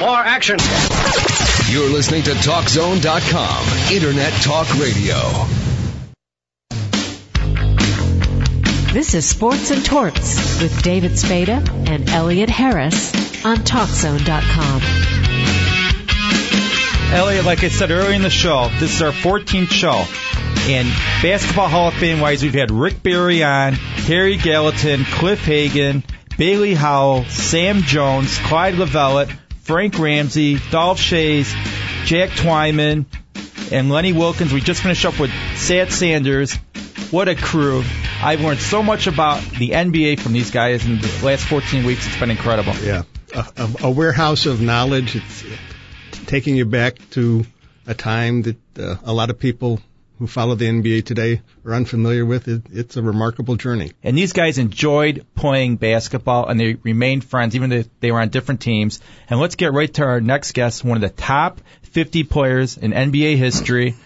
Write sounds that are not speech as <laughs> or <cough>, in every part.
for action. You're listening to TalkZone.com, Internet Talk Radio. This is Sports and Torts with David Spada and Elliot Harris on TalkZone.com. Elliot, like I said earlier in the show, this is our 14th show. And Basketball Hall of Fame wise, we've had Rick Barry on, Harry Gallatin, Cliff Hagan, Bailey Howell, Sam Jones, Clyde Lovellette, Frank Ramsey, Dolph Schayes, Jack Twyman, and Lenny Wilkens. We just finished up with Satch Sanders. What a crew. I've learned so much about the NBA from these guys in the last 14 weeks. It's been incredible. Yeah, a, a, a warehouse of knowledge. It's taking you back to a time that uh, a lot of people who follow the NBA today are unfamiliar with. It, it's a remarkable journey. And these guys enjoyed playing basketball and they remained friends even though they were on different teams. And let's get right to our next guest, one of the top 50 players in NBA history.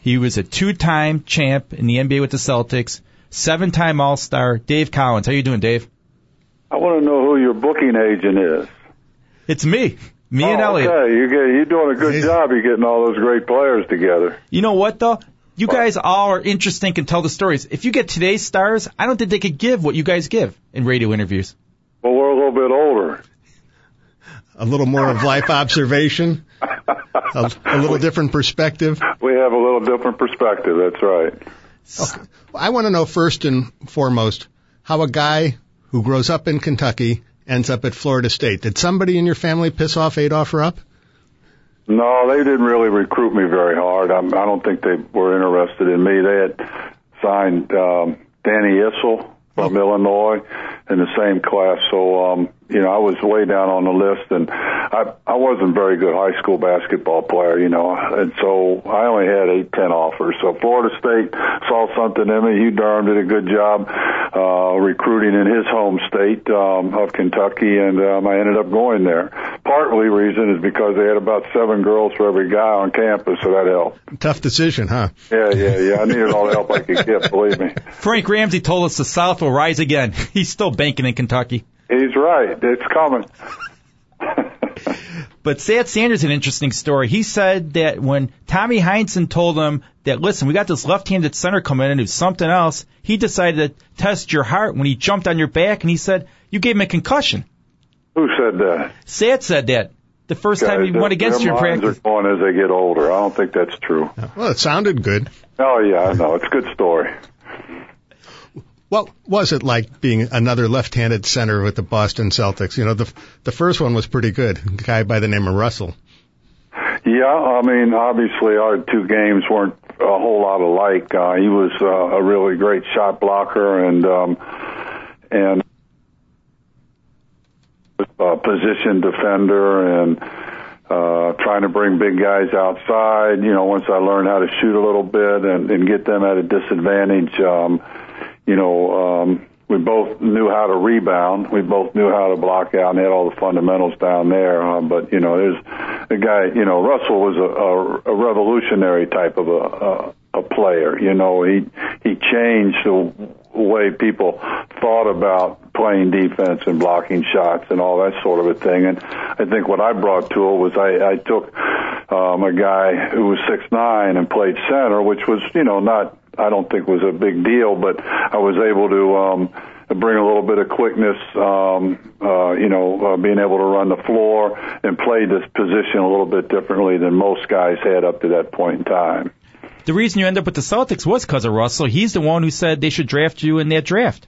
He was a two-time champ in the NBA with the Celtics, seven-time All-Star, Dave Cowens. How are you doing, Dave? I want to know who your booking agent is. It's me. Me oh, and Elliot. Okay, you get, you're doing a good job. You're getting all those great players together. You know what though? You guys all are interesting, can tell the stories. If you get today's stars, I don't think they could give what you guys give in radio interviews. Well, we're a little bit older. <laughs> A little more of life observation, a, a little different perspective. We have a little different perspective. That's right. Okay. I want to know first and foremost how a guy who grows up in Kentucky ends up at Florida State. Did somebody in your family piss off Adolph Rupp? No, they didn't really recruit me very hard. I'm, I don't think they were interested in me. They had signed um, Danny Issel from Illinois in the same class. So, um, you know, I was way down on the list and I, I wasn't a very good high school basketball player, you know, and so I only had eight, ten offers. So Florida State saw something in me. Hugh Durham did a good job, uh, recruiting in his home state, um, of Kentucky and, um, I ended up going there. Partly reason is because they had about seven girls for every guy on campus, so that helped. Tough decision, huh? Yeah, yeah, yeah. I needed all the help I could get, believe me. <laughs> Frank Ramsey told us the South will rise again. He's still banking in Kentucky. He's right. It's coming. <laughs> But Satch Sanders is an interesting story. He said that when Tommy Heinsohn told him that, listen, we got this left-handed center coming in who's something else, he decided to test your heart when he jumped on your back and he said, you gave him a concussion. Who said that? Satch said that the first time he went against their you in minds practice. are going as they get older. I don't think that's true. Well, it sounded good. Oh yeah, I know. It's a good story. What was it like being another left-handed center with the Boston Celtics? You know, the the first one was pretty good. A guy by the name of Russell. Yeah, I mean, obviously our two games weren't a whole lot alike. Uh, he was uh, a really great shot blocker and um, and uh, position defender and uh, trying to bring big guys outside. You know, once I learned how to shoot a little bit and, and get them at a disadvantage, um, you know, um, we both knew how to rebound. We both knew how to block out and had all the fundamentals down there. Uh, but you know, there's a guy. You know, Russell was a, a, a revolutionary type of a, a a player. You know, he he changed the way people thought about playing defense and blocking shots and all that sort of a thing. And I think what I brought to it was I, I took um, a guy who was six nine and played center, which was you know not I don't think was a big deal, but I was able to. um bring a little bit of quickness, um, uh, you know, uh, being able to run the floor and play this position a little bit differently than most guys had up to that point in time. The reason you end up with the Celtics was because of Russell. He's the one who said they should draft you in that draft.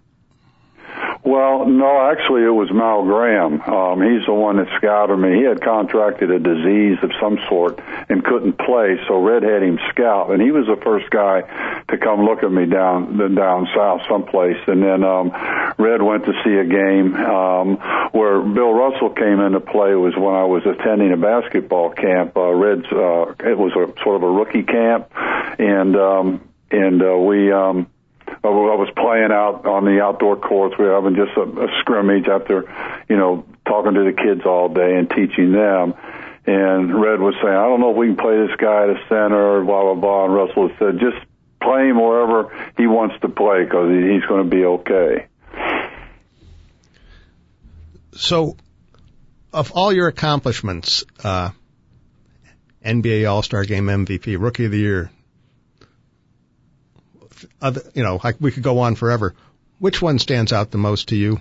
Well, no, actually, it was Mal Graham. Um, he's the one that scouted me. He had contracted a disease of some sort and couldn't play, so Red had him scout, and he was the first guy to come look at me down down south someplace. And then um, Red went to see a game um, where Bill Russell came into play. It was when I was attending a basketball camp. Uh, Red's uh, it was a sort of a rookie camp, and um, and uh, we. Um, I was playing out on the outdoor courts. We were having just a, a scrimmage after, you know, talking to the kids all day and teaching them. And Red was saying, I don't know if we can play this guy at a center, blah, blah, blah. And Russell said, just play him wherever he wants to play because he's going to be okay. So, of all your accomplishments, uh, NBA All-Star Game MVP, Rookie of the Year, other, you know, like we could go on forever. Which one stands out the most to you?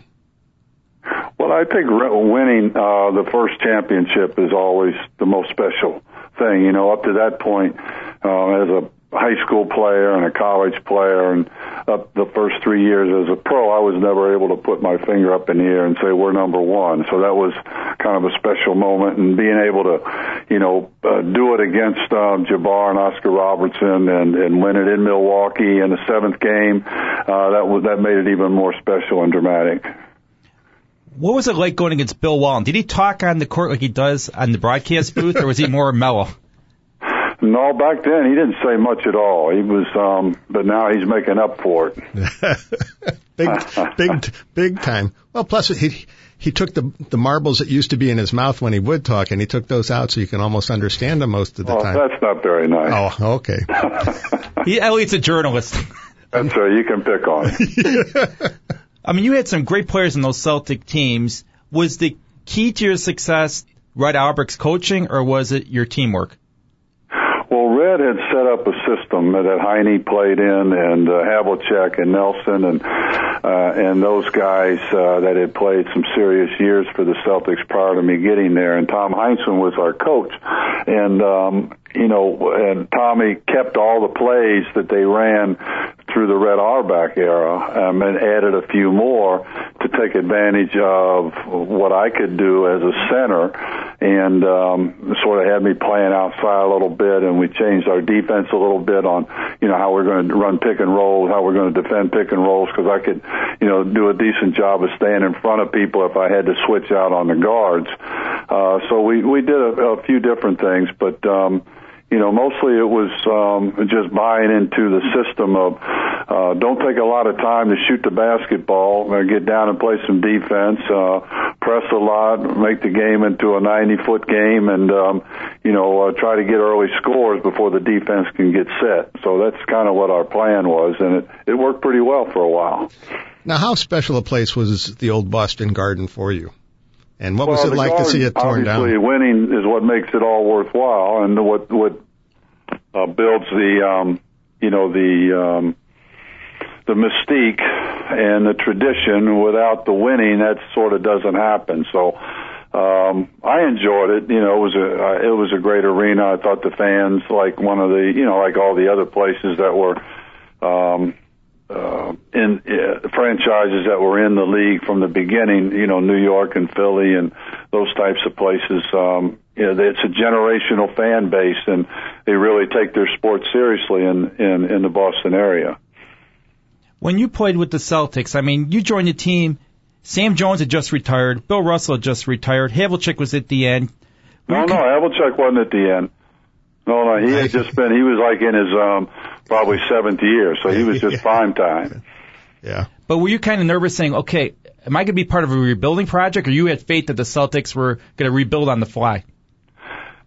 Well, I think winning uh, the first championship is always the most special thing. You know, up to that point, uh, as a high school player and a college player and up the first three years as a pro, I was never able to put my finger up in the air and say we're number one. So that was kind of a special moment and being able to, you know, uh, do it against um, Jabbar and Oscar Robertson and, and win it in Milwaukee in the seventh game, uh, that was, that made it even more special and dramatic. What was it like going against Bill Walton? Did he talk on the court like he does on the broadcast booth, or was he more <laughs> mellow? No, back then he didn't say much at all. He was, um, but now he's making up for it. <laughs> big, big, big time. Well, plus he he took the the marbles that used to be in his mouth when he would talk, and he took those out so you can almost understand him most of the oh, time. That's not very nice. Oh, okay. <laughs> he, Elliot's a journalist. That's right. You can pick on. <laughs> I mean, you had some great players in those Celtic teams. Was the key to your success Red Auerbach's coaching, or was it your teamwork? Well, had set up a system that Heinie played in, and uh, Havlicek and Nelson, and uh, and those guys uh, that had played some serious years for the Celtics prior to me getting there. And Tom Heinsohn was our coach, and um, you know, and Tommy kept all the plays that they ran through the Red Auerbach era, um, and added a few more to take advantage of what I could do as a center, and um, sort of had me playing outside a little bit, and we changed our defense a little bit on, you know, how we're going to run pick and rolls, how we're going to defend pick and rolls, because I could, you know, do a decent job of staying in front of people if I had to switch out on the guards. Uh, so we we did a, a few different things, but. um you know, mostly it was um, just buying into the system of uh, don't take a lot of time to shoot the basketball, uh, get down and play some defense, uh, press a lot, make the game into a 90 foot game, and um, you know, uh, try to get early scores before the defense can get set. So that's kind of what our plan was, and it it worked pretty well for a while. Now, how special a place was the old Boston Garden for you? And what well, was it like garden, to see it torn obviously, down? winning is what makes it all worthwhile, and what what uh, builds the um, you know the um, the mystique and the tradition. Without the winning, that sort of doesn't happen. So. Um, I enjoyed it. You know, it was a uh, it was a great arena. I thought the fans, like one of the, you know, like all the other places that were um, uh, in uh, franchises that were in the league from the beginning, you know, New York and Philly and those types of places. Um, you know, it's a generational fan base, and they really take their sport seriously in in, in the Boston area. When you played with the Celtics, I mean, you joined the team. Sam Jones had just retired. Bill Russell had just retired. Havlicek was at the end. No, no, Havlicek wasn't at the end. No, no, he had just been. He was like in his um probably seventh year, so he was just <laughs> prime time. Yeah. But were you kind of nervous saying, okay, am I going to be part of a rebuilding project, or you had faith that the Celtics were going to rebuild on the fly?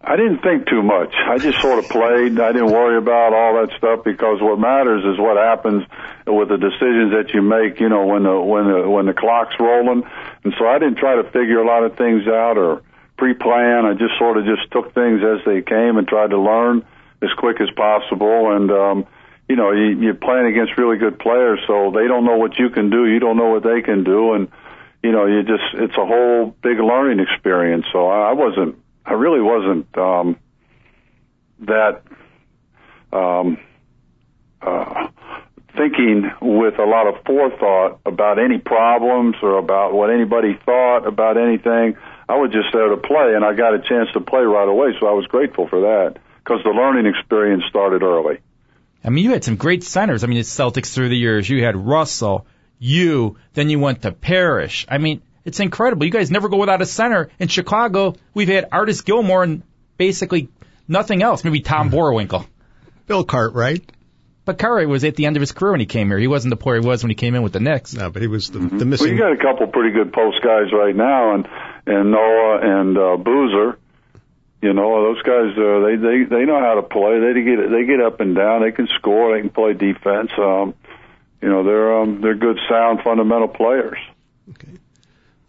I didn't think too much. I just sort of played. I didn't worry about all that stuff because what matters is what happens with the decisions that you make. You know, when the when the when the clock's rolling, and so I didn't try to figure a lot of things out or pre-plan. I just sort of just took things as they came and tried to learn as quick as possible. And um, you know, you, you're playing against really good players, so they don't know what you can do. You don't know what they can do, and you know, you just it's a whole big learning experience. So I wasn't I really wasn't um, that um, uh, thinking with a lot of forethought about any problems or about what anybody thought about anything. I was just there to play, and I got a chance to play right away, so I was grateful for that because the learning experience started early. I mean, you had some great centers. I mean, the Celtics through the years. You had Russell, you, then you went to Parish. I mean, it's incredible. You guys never go without a center. In Chicago, we've had Artis Gilmore and basically nothing else. Maybe Tom Boerwinkle. Bill Cartwright. But Cartwright was at the end of his career when he came here. He wasn't the player he was when he came in with the Knicks. No, but he was the, the Well, missing. you got a couple pretty good post guys right now, and and Noah and uh, Boozer. You know, those guys uh, they they they know how to play. They get they get up and down. They can score. They can play defense. Um, you know, they're um, they're good, sound, fundamental players.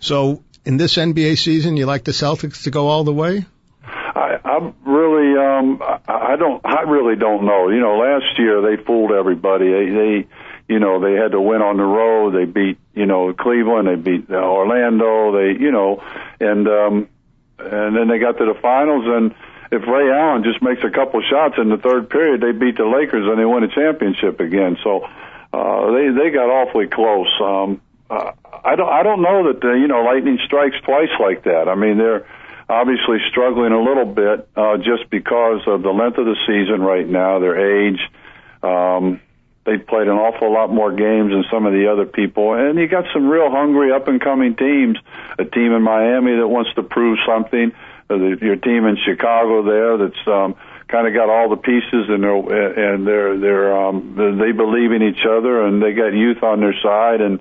So in this NBA season, you like the Celtics to go all the way? I, I really, um, I, don't, I really don't know. You know, last year they fooled everybody. They, they, you know, they had to win on the road. They beat, you know, Cleveland. They beat Orlando. They, you know, and um, and then they got to the finals. And if Ray Allen just makes a couple shots in the third period, they beat the Lakers and they win a championship again. So uh, they they got awfully close. Um, uh, I don't I don't know that the, you know lightning strikes twice like that. I mean they're obviously struggling a little bit uh, just because of the length of the season right now, their age. Um, they've played an awful lot more games than some of the other people, and you got some real hungry up and coming teams. A team in Miami that wants to prove something. Uh, your team in Chicago there that's um, kind of got all the pieces and they're and they're they're um, they believe in each other and they got youth on their side and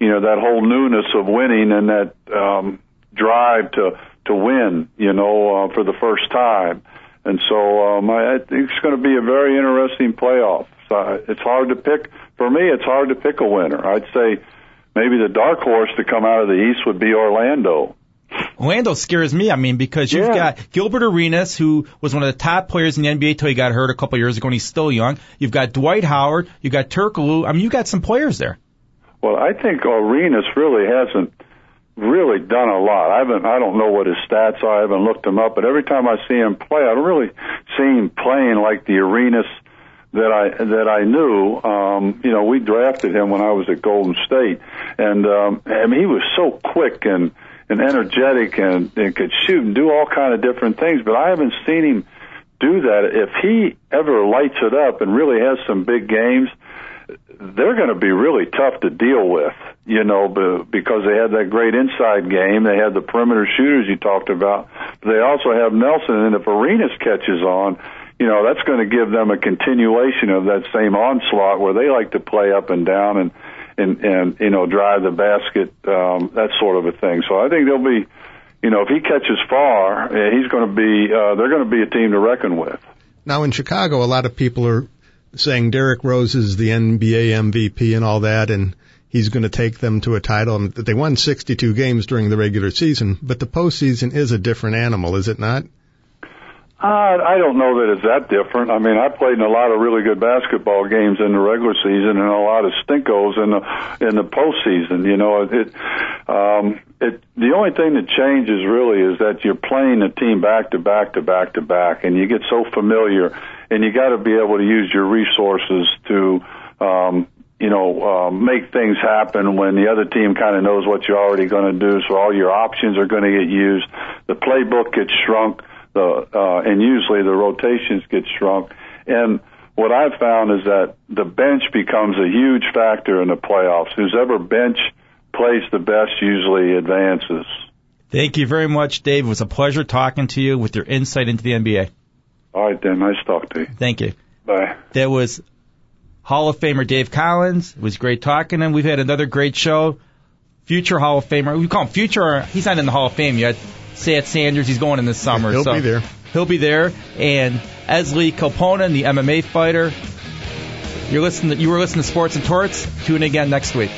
you know that whole newness of winning and that um, drive to to win, you know, uh, for the first time. And so um, I, I think it's going to be a very interesting playoff. So it's hard to pick. For me, it's hard to pick a winner. I'd say maybe the dark horse to come out of the East would be Orlando. Orlando scares me. I mean, because you've Yeah. got Gilbert Arenas, who was one of the top players in the NBA till he got hurt a couple years ago, and he's still young. You've got Dwight Howard. You've got Turkoglu. I mean, you've got some players there. Well, I think Arenas really hasn't really done a lot. I haven't. I don't know what his stats are. I haven't looked him up. But every time I see him play, I don't really see him playing like the Arenas that I that I knew. Um, you know, we drafted him when I was at Golden State, and um, I mean, he was so quick and and energetic and, and could shoot and do all kind of different things. But I haven't seen him do that. If he ever lights it up and really has some big games, they're going to be really tough to deal with, you know, be- because they had that great inside game. They had the perimeter shooters you talked about. But they also have Nelson, and if Arenas catches on, you know, that's going to give them a continuation of that same onslaught where they like to play up and down and and and you know drive the basket, um, that sort of a thing. So I think they'll be, you know, if he catches far, eh, he's going to be. Uh, they're going to be a team to reckon with. Now in Chicago, a lot of people are saying Derrick Rose is the NBA MVP and all that, and he's going to take them to a title. And they won 62 games during the regular season, but the postseason is a different animal, is it not? Uh, I don't know that it's that different. I mean, I played in a lot of really good basketball games in the regular season and a lot of stinkos in the in the postseason. You know, it. Um, it the only thing that changes really is that you're playing a team back to back to back to back, and you get so familiar, and you got to be able to use your resources to. Um, you know, uh, make things happen when the other team kind of knows what you're already going to do. So all your options are going to get used. The playbook gets shrunk the uh, and usually the rotations get shrunk. And what I've found is that the bench becomes a huge factor in the playoffs. Who's ever bench plays the best usually advances. Thank you very much, Dave. It was a pleasure talking to you with your insight into the NBA. All right, then. Nice talk to you. Thank you. Bye. There was Hall of Famer Dave Cowens. It was great talking to him. We've had another great show. Future Hall of Famer. We call him future. He's not in the Hall of Fame yet. Satch Sanders. He's going in this summer. He'll so be there. He'll be there. And Esley Koponen, the MMA fighter. You're listening. To, you were listening to Sports and Torts. Tune in again next week.